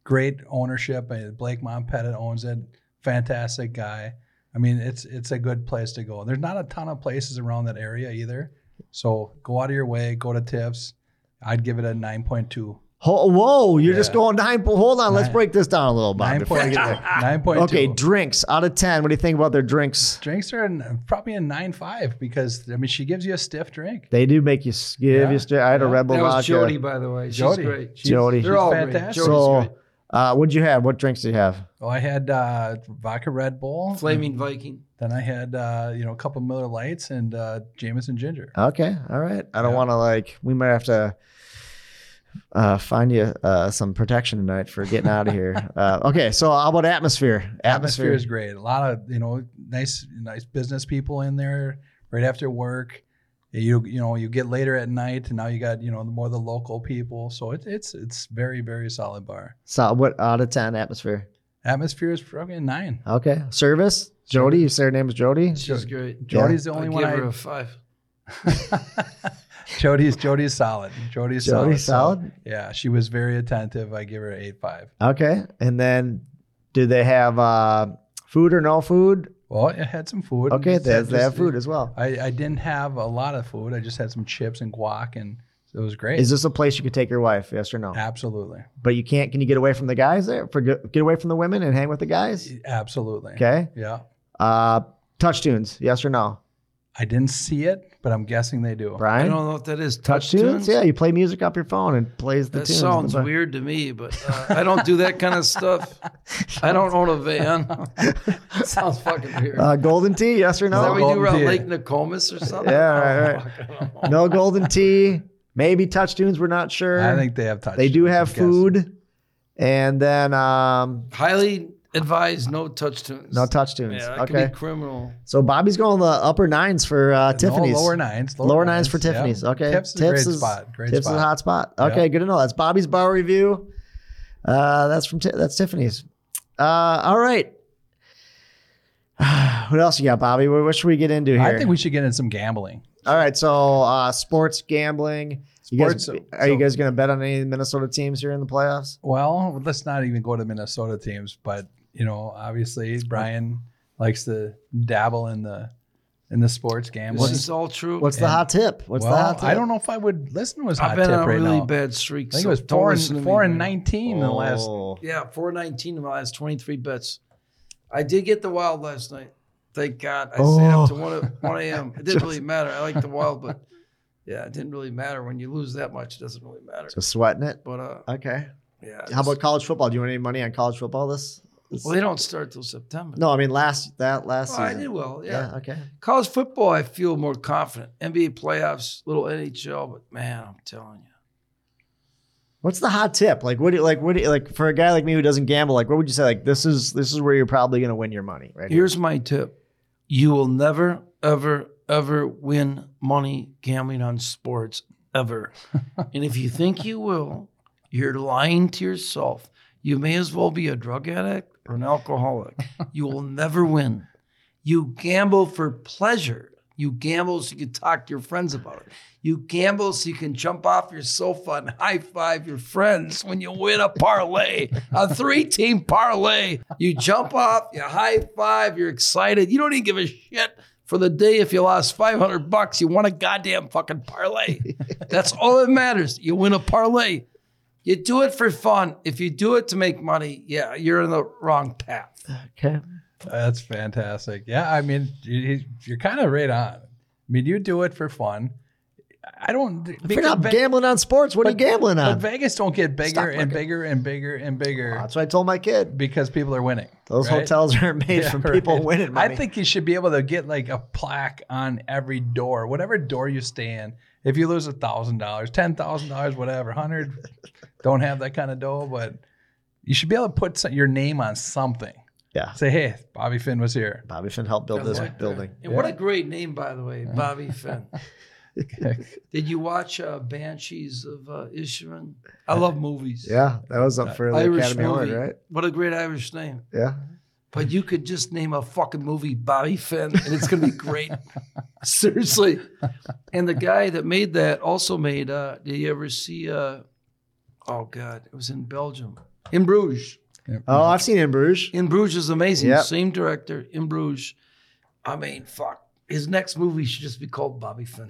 Great ownership. Uh, Blake Monpettit owns it. Fantastic guy. I mean, it's it's a good place to go. There's not a ton of places around that area either. So go out of your way, go to Tiff's. I'd give it a 9.2. Whoa, you're just going nine. Hold on, let's break this down a little, Bob. before I 9.2. get there. 9.2. Okay, drinks out of ten. What do you think about their drinks? Drinks are in, probably a 9.5 because, I mean, she gives you a stiff drink. They do make you give Yeah, you. Straight, I had a yeah. Red Bull That was vodka. Jody, by the way. She's Jody. great. She's- Jody. They're all fantastic. great. Jody's So, uh, what'd you have? What drinks did you have? Oh, I had uh, vodka Red Bull. Flaming Viking. Then I had uh, you know a couple Miller Lites and uh, Jameson Ginger. Okay, all right. I don't Yeah. want to like. We might have to uh, find you uh, some protection tonight for getting out of here. Uh, okay, so how about atmosphere? Atmosphere is great. A lot of you know nice nice business people in there right after work. You you know you get later at night and now you got you know the more the local people. So it, it's it's very very solid bar. So what out of ten atmosphere? Atmosphere is probably a nine. Okay, service. Jody, you say her name is Jody. She's great. Jody's the only one. I only give her I. a five. Jody's Jody's solid. Jody's Jody, solid. So, solid. yeah, she was very attentive. I give her an eight five. Okay, and then do they have uh, food or no food? Well, I had some food. Okay, Just they, had- they have food as well. I, I didn't have a lot of food. I just had some chips and guac, and it was great. Is this a place you could take your wife? Yes or no? Absolutely, But you can't. Can you get away from the guys there? For get away from the women and hang with the guys? absolutely. Okay. Yeah, Uh, touch tunes. Yes or no? I didn't see it, but I'm guessing they do. Brian, I don't know what that is. touch, Touch, tunes? Yeah, you play music up your phone and plays the That tunes. sounds weird to me, but uh, I don't do that kind of stuff. I don't own a van. sounds fucking weird. Uh, Golden Tee, yes or no? is that we do around Tee. Lake Nokomis or something? Yeah, right, right. I don't know. no Golden Tee. Maybe touch tunes. We're not sure. I think they have touch. they do have I'm guessing. food, and then um, Highly advised no touch tunes. no touch tunes. Yeah, that okay. could be criminal. So Bobby's going the upper nines for uh, Tiffany's. No, lower nines. Lower, nines for yep. Tiffany's. Okay. Tips is a great spot. Great Tips spot. is a hot spot. Okay, Yeah. good to know. That's Bobby's bar review. Uh, that's from Ti- that's Tiffany's. Uh, all right. what else you got, Bobby? What, what should we get into here? I think we should get in some gambling. All right. So uh, sports gambling. You guys, Sports, are you so- guys going to bet on any Minnesota teams here in the playoffs? Well, let's not even go to Minnesota teams, but you know, obviously Brian likes to dabble in the in the sports gambling. This is all true. What's the And- hot tip? What's well, the hot tip? I don't know if I would listen to his hot I've been tip on a right really now. bad streak. I think so it was don't four listen and to four and man. nineteen in the last. Oh. Yeah, four nineteen in the last twenty three bets. I did get the wild last night. Thank God. I stayed up to Oh. one one a.m. It didn't really matter. I like the wild, but yeah, it didn't really matter when you lose that much. It doesn't really matter. So sweating it. But uh, Okay. yeah. How just- about college football? Do you want any money on college football this? this- Well, they don't start till September. no, I mean last that last Oh, I season. did well. Yeah. Yeah. Okay. College football, I feel more confident. NBA playoffs, little NHL, but man, I'm telling you. What's the hot tip? Like what do you like what do you like for a guy like me who doesn't gamble, like what would you say? Like this is this is where you're probably gonna win your money, right? here. Here's my tip. You will never, ever, ever win money gambling on sports, ever. and if you think you will, you're lying to yourself. You may as well be a drug addict or an alcoholic. You will never win. You gamble for pleasure. You gamble so you can talk to your friends about it. You gamble so you can jump off your sofa and high five your friends when you win a parlay, a three team parlay. You jump off, you high five, you're excited. You don't even give a shit for the day if you lost 500 bucks. You won a goddamn fucking parlay. That's all that matters. You win a parlay. You do it for fun. If you do it to make money, yeah, you're in the wrong path. okay. That's fantastic. Yeah, I mean, you, you're kind of right on. I mean, you do it for fun. I don't. If you're not gambling on sports, what are you but- gambling But on? Vegas don't get bigger and bigger and bigger and bigger That's what I told my kid. because people are winning. Those right? hotels are made Yeah, from people right. winning money. I think you should be able to get like a plaque on every door, whatever door you stay in. If you lose a thousand dollars, ten thousand dollars, whatever, hundred, don't have that kind of dough, but you should be able to put some, your name on something. Yeah. Say, hey, Bobby Finn was here. Bobby Finn helped build I this like that. building. And what a great name, by the way, Bobby Finn. Did you watch uh, Banshees of uh, Inisherin? I love movies. Yeah, that was up for the Irish Academy movie. Award, right? What a great Irish name. Yeah. But you could just name a fucking movie Bobby Finn and it's going to be great. Seriously. And the guy that made that also made, uh, did you ever see, uh, oh God, it was in Belgium, in Bruges. Oh, I've seen In Bruges. In Bruges is amazing. Yep. Same director, in Bruges. I mean, fuck. His next movie should just be called Bobby Finn.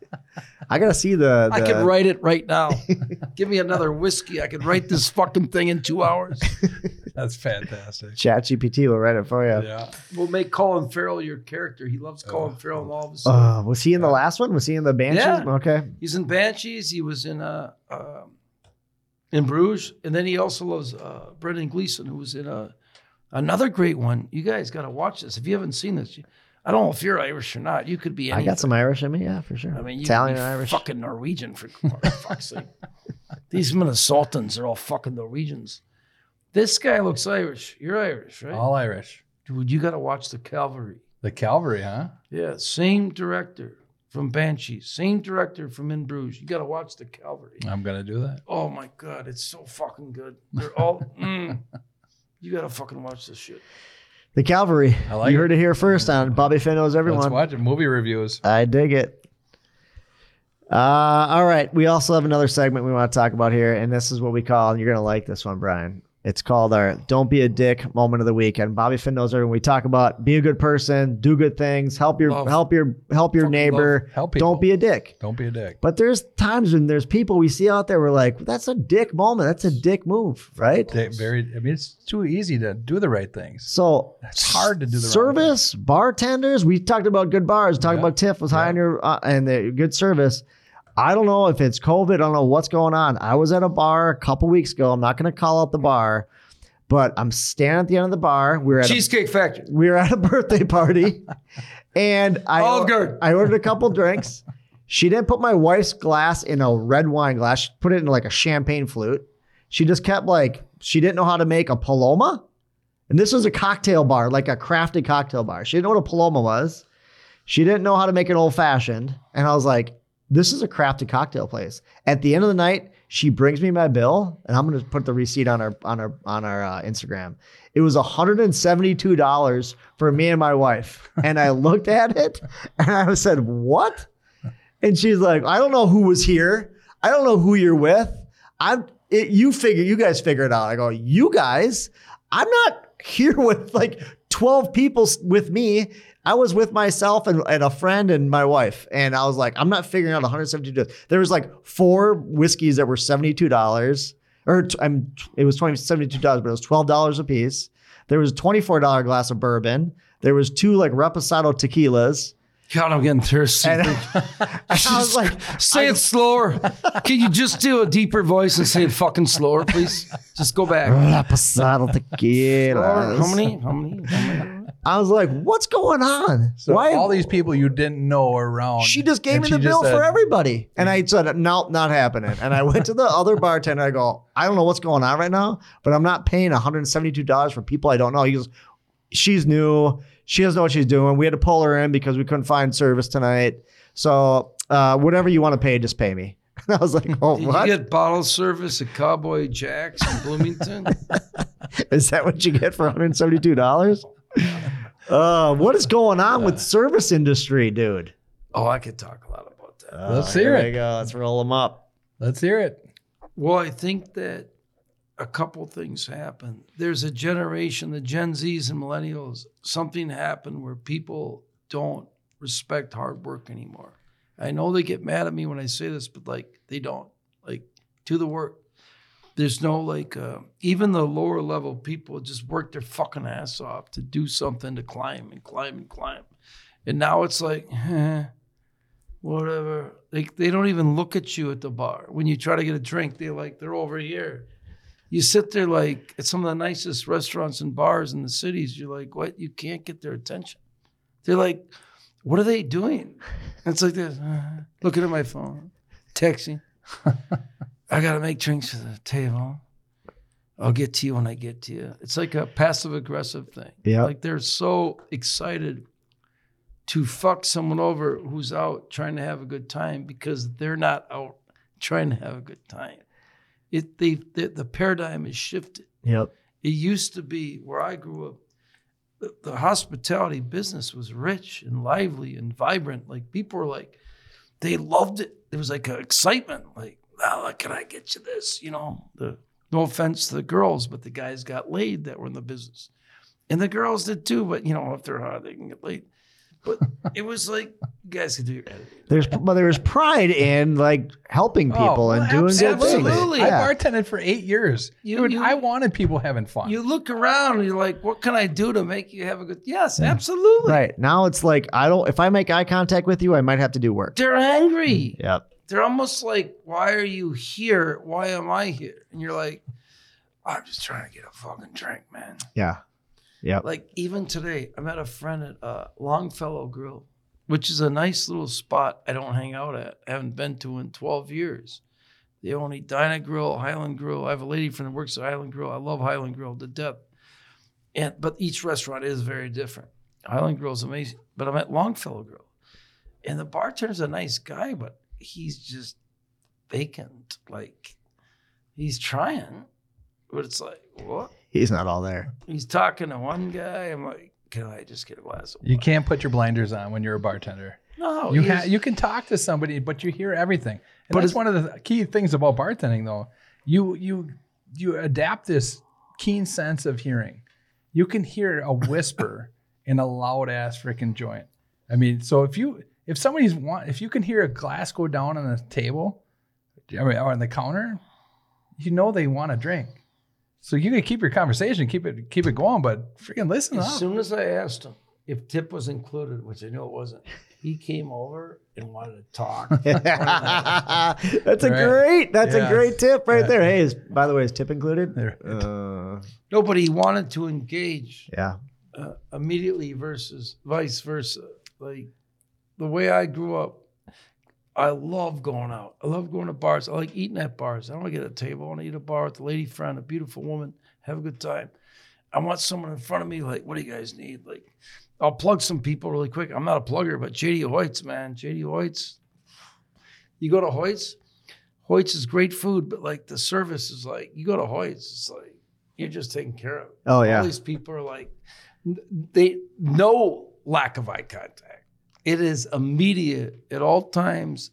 I gotta see the. I the- could write it right now. Give me another whiskey. I could write this fucking thing in two hours. That's fantastic. Chat GPT will write it for you. Yeah. We'll make Colin Farrell your character. He loves Colin Farrell and all of a sudden. Uh, was he in the last one? Was he in the Banshees? Yeah. Okay. He's in Banshees. He was in uh, um in Bruges, and then he also loves uh, Brendan Gleeson, who was in a another great one. You guys got to watch this if you haven't seen this. you- I don't know if you're Irish or not. You could be. I got some Irish in me, yeah, for sure. I mean, you Italian could and be Irish. fucking Norwegian for for fuck's sake. These Minnesotans are all fucking Norwegians. This guy looks Irish. You're Irish, right? All Irish. Dude, you got to watch the Calvary. The Calvary, huh? Yeah, same director from Banshees, same director from In Bruges. You got to watch the Calvary. I'm gonna do that. Oh my god, it's so fucking good. They're all. mm. You gotta fucking watch this shit. The Calvary. I like you it. heard it here first on Bobby Finn knows Let's everyone. watch it. Movie reviews. I dig it. Uh, all right. We also have another segment we want to talk about here, and this is what we call, and you're going to like this one, Brian. It's called our "Don't Be a Dick" moment of the week. And Bobby Finn knows everyone. We talk about be a good person, do good things, help your Love. help your help your Fucking neighbor. Help people. Don't be a dick. Don't be a dick. But there's times when there's people we see out there. We're like, that's a dick moment. That's a dick move, right? Dick- Very. I mean, it's too easy to do the right things. So It's hard to do the right service bartenders. We talked about good bars. Talked Yeah. about Tiff was high on your uh, and the good service. I don't know if it's COVID. I don't know what's going on. I was at a bar a couple weeks ago. I'm not going to call out the bar, but I'm standing at the end of the bar. We are at a, Cheesecake Factory. we were at a birthday party, and I Olive Garden. I ordered a couple drinks. She didn't put my wife's glass in a red wine glass. She put it in like a champagne flute. She just kept like she didn't know how to make a paloma. And this was a cocktail bar, like a crafted cocktail bar. She didn't know what a paloma was. She didn't know how to make an old fashioned. And I was like, this is a crafted cocktail place. At the end of the night, she brings me my bill, and I'm gonna put the receipt on our on our on our uh, Instagram. It was $172 for me and my wife. And I looked at it and I said, What? And she's like, I don't know who was here. I don't know who you're with. I'm it, you figure you guys figure it out. I go, you guys, I'm not here with like 12 people with me. I was with myself and, and a friend and my wife. And I was like, I'm not figuring out 172. There was like four whiskeys that were $72 or t- I'm, it was 20, $72, but it was $12 a piece. There was a $24 glass of bourbon. There was two like Reposado tequilas. God, I'm getting thirsty. And, and I was like, say it slower. Can you just do a deeper voice and say it fucking slower, please? Just go back. Reposado tequilas. How many? How many? How many? I was like, what's going on? So Why? all these people you didn't know are around. she just gave and me the bill said, for everybody. And I said, no, not happening. And I went to the other bartender. I go, I don't know what's going on right now, but I'm not paying $172 for people I don't know. He goes, she's new. She doesn't know what she's doing. We had to pull her in because we couldn't find service tonight. So uh, whatever you want to pay, just pay me. And I was like, oh, Did what? you get bottle service at Cowboy Jack's in Bloomington? Is that what you get for $172? Uh, what is going on with service industry, dude? oh, I could talk a lot about that. Let's Uh, hear here it. go. Let's roll them up. Let's hear it. Well, I think that a couple things happen. There's a generation, the Gen Zs and millennials, something happened where people don't respect hard work anymore. I know they get mad at me when I say this, but like they don't. Like do the work. There's no like uh, even the lower level people just work their fucking ass off to do something to climb and climb and climb. And now it's like, eh, whatever. They they don't even look at you at the bar. When you try to get a drink, they're like, they're over here. You sit there like at some of the nicest restaurants and bars in the cities, you're like, what? You can't get their attention. They're like, what are they doing? And it's like this, uh, looking at my phone, texting. I gotta make drinks for the table. I'll get to you when I get to you. It's like a passive aggressive thing. Yeah. Like they're so excited to fuck someone over who's out trying to have a good time because they're not out trying to have a good time. It they the, the paradigm is shifted. Yep. It used to be where I grew up. The, the hospitality business was rich and lively and vibrant. Like people were like, they loved it. There was like an excitement. Like, oh, can I get you this? You know, the no offense to the girls, but the guys got laid that were in the business, and the girls did too. But you know, if they're hot, they can get laid. But it was like you guys could do your editing. There's but there was pride in like helping oh, people Oh, and well, doing good absolutely. things. Absolutely. I Yeah. bartended for eight years. You- Dude, you- I wanted people having fun. You look around and you're like, what can I do to make you have a good? Yes, absolutely. Right. Now it's like I don't if I make eye contact with you, I might have to do work. They're angry. Yep. They're almost like, why are you here? Why am I here? And you're like, I'm just trying to get a fucking drink, man. Yeah. Yeah. Like even today, I met a friend at uh, Longfellow Grill, which is a nice little spot I don't hang out at. I haven't been to in 12 years. They own Edina Grill, Highland Grill. I have a lady friend that works at Highland Grill. I love Highland Grill to death. And but each restaurant is very different. Highland Grill is amazing, but I'm at Longfellow Grill, and the bartender's a nice guy, but he's just vacant. Like he's trying, but it's like what? He's not all there. He's talking to one guy. I'm like, can I just get a glass of You can't put your blinders on when you're a bartender. No, you ha- you can talk to somebody, but you hear everything. And But that's it's- one of the key things about bartending, though. You you you adapt this keen sense of hearing. You can hear a whisper in a loud ass freaking joint. I mean, so if you if somebody's want if you can hear a glass go down on the table, or on the counter, you know they want a drink. So you can keep your conversation, keep it keep it going, but freaking listen As up. soon as I asked him if tip was included, which I knew it wasn't, he came over and wanted to talk. that's a Right. great. That's Yeah. a great tip right Yeah. there. Hey, is, by the way, is tip included? There. Uh, Nobody wanted to engage yeah. uh, immediately versus vice versa. Like the way I grew up, I love going out. I love going to bars. I like eating at bars. I don't want to get a table. I want to eat at a bar with a lady friend, a beautiful woman, have a good time. I want someone in front of me, like, what do you guys need? Like, I'll plug some people really quick. I'm not a plugger, but JD Hoyt's, man. JD Hoyt's. You go to Hoyt's, Hoyt's is great food, but like the service is like, you go to Hoyt's, it's like, you're just taken care of. Oh yeah. All these people are like, they no lack of eye contact. It is immediate at all times.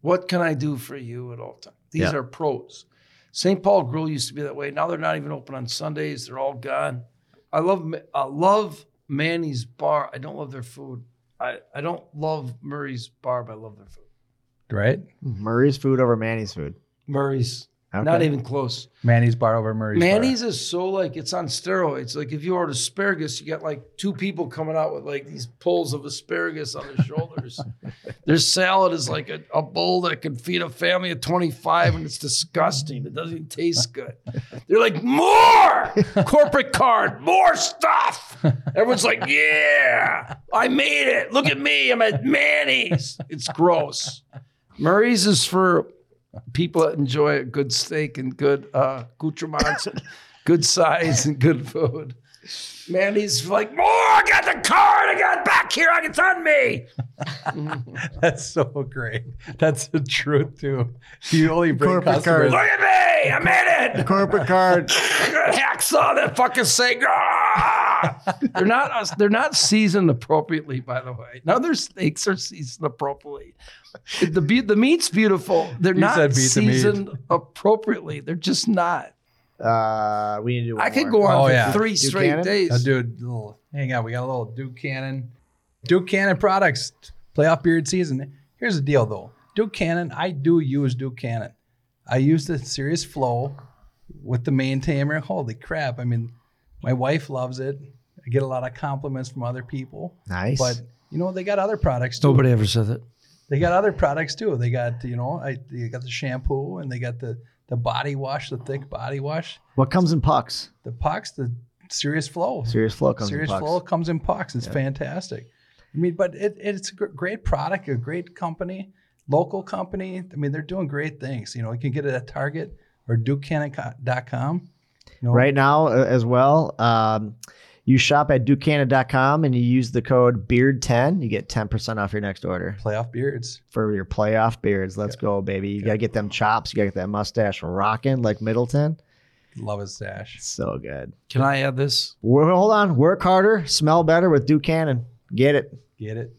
What can I do for you at all times? These Yeah. are pros. St. Paul Grill used to be that way. Now they're not even open on Sundays. They're all gone. I love I love Manny's Bar. I don't love their food. I, I don't love Murray's Bar, but I love their food. right? Murray's food over Manny's food. Murray's, Okay. not even close. Manny's bar over Murray's. bar. Manny's is so like it's on steroids. Like if you order asparagus, you got like two people coming out with like these pulls of asparagus on their shoulders. Their salad is like a, a bowl that can feed a family of 25 and it's disgusting. It doesn't even taste good. They're like, more corporate card, more stuff. Everyone's like, yeah, I made it. Look at me. I'm at Manny's. It's gross. Murray's is for people enjoy a good steak and good uh, accoutrements, and good size and good food. Man, he's like, more, I got the card, I got it back here, I it's on me. That's so great. That's the truth too. You only bring Corporate customers. Look at me, I made it. Corporate card. Hacksaw that fucking steak. Ah! they're not they're not seasoned appropriately, by the way. None of their steaks are seasoned appropriately. The be- the meat's beautiful. They're You not said beat the seasoned appropriately. They're just not. Uh, we need to do. One I could go on Oh, for yeah. three Duke straight Cannon? days. do a little, hang on. We got a little Duke Cannon. Duke Cannon products, playoff beard season. Here's the deal though. Duke Cannon, I do use Duke Cannon. I use the Serious Flow with the maintainer. Holy crap. I mean, my wife loves it. I get a lot of compliments from other people. Nice. But you know, they got other products too. Nobody ever said that. They got other products too. They got, you know, I they got the shampoo and they got the the body wash, the thick body wash. what comes in pucks? The pucks, the Serious Flow. Serious flow comes Serious in pucks. Flow comes in pucks. It's fantastic. I mean, but it, it's a great product, a great company, local company. I mean, they're doing great things. You know, you can get it at Target or DukeCannon.com. You know, Right now, uh, as well, um, you shop at dukecannon.com and you use the code BEARD10. You get 10% off your next order Playoff beards. for your playoff beards. Let's go, baby. You got to get them chops. You got to get that mustache rocking like Middleton. Love his stash. So good. Can I add this? Well, hold on. Work harder, smell better with Duke Cannon. Get it. Get it?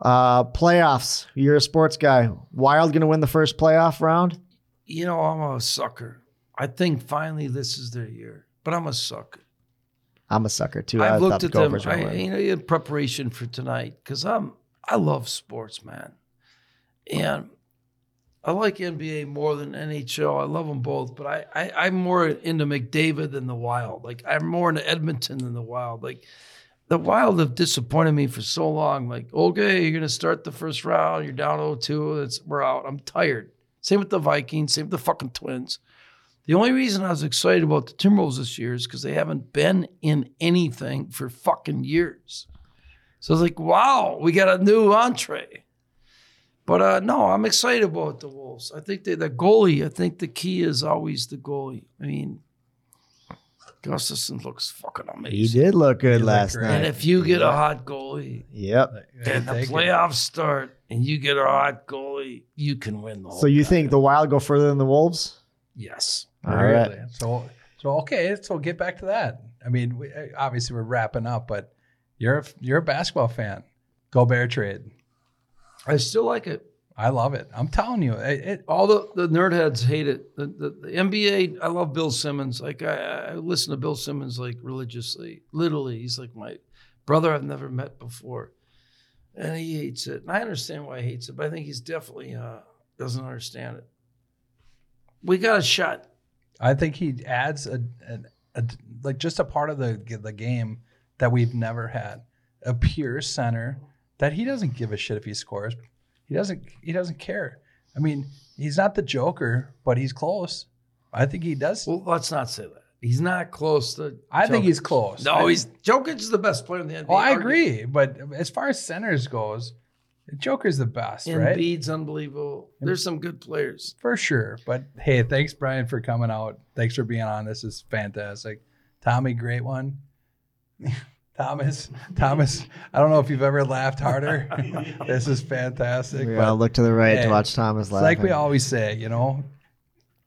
Uh, playoffs. You're a sports guy. Wild going to win the first playoff round? You know, I'm a sucker. I think finally this is their year, but I'm a sucker. I'm a sucker too. I I've thought looked the at them, Gophers were I, you know, in preparation for tonight, because I'm I love sports, man, and I like NBA more than NHL. I love them both, but I, I I'm more into McDavid than the Wild. Like I'm more into Edmonton than the Wild. Like the Wild have disappointed me for so long. Like okay, you're gonna start the first round, you're down 0-2, it's we're out. I'm tired. Same with the Vikings. Same with the fucking Twins. The only reason I was excited about the Timberwolves this year is because they haven't been in anything for fucking years. So I was like, wow, we got a new entree. But uh, no, I'm excited about the Wolves. I think they the goalie. I think the key is always the goalie. I mean, Gustavsson looks fucking amazing. He did look good He last great. And if you get a hot goalie Yep. and the Take it. playoffs start and you get a hot goalie, you can win the whole. So you thing. think the Wild go further than the Wolves? Yes. All right. Really? So, so okay. So get back to that. I mean, we, obviously we're wrapping up, but you're a, you're a basketball fan. Gobert trade. I still like it. I love it. I'm telling you, it, it All the, the nerd heads hate it. The, the, the NBA, I love Bill Simmons. Like I, I listen to Bill Simmons like religiously. Literally, he's like my brother I've never met before, and he hates it. And I understand why he hates it, but I think he's definitely uh, doesn't understand it. We got a shot. I think he adds a, a, a like just a part of the the game that we've never had. A pure center that he doesn't give a shit if he scores. He doesn't he doesn't care. I mean, he's not the Joker, but he's close. I think he does. Well, let's not say that. He's not close to. I think he's close. No, I- he's Jokic is the best player in the NBA. Well, I agree, but as far as centers goes, Joker's the best, right? Embiid's unbelievable. There's some good players. For sure. But hey, thanks Brian for coming out. Thanks for being on. This is fantastic. Tommy, great one. Thomas, Thomas, I don't know if you've ever laughed harder. this is fantastic. We all look to the right Hey, to watch Thomas it's laugh. like we always say, you know,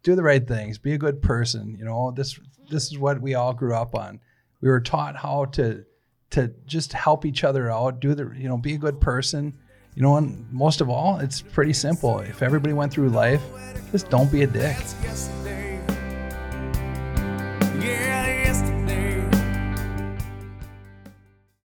do the right things, be a good person. You know, this this is what we all grew up on. We were taught how to to just help each other out, do the you know, be a good person. You know, and most of all, it's pretty simple. If everybody went through life, just don't be a dick.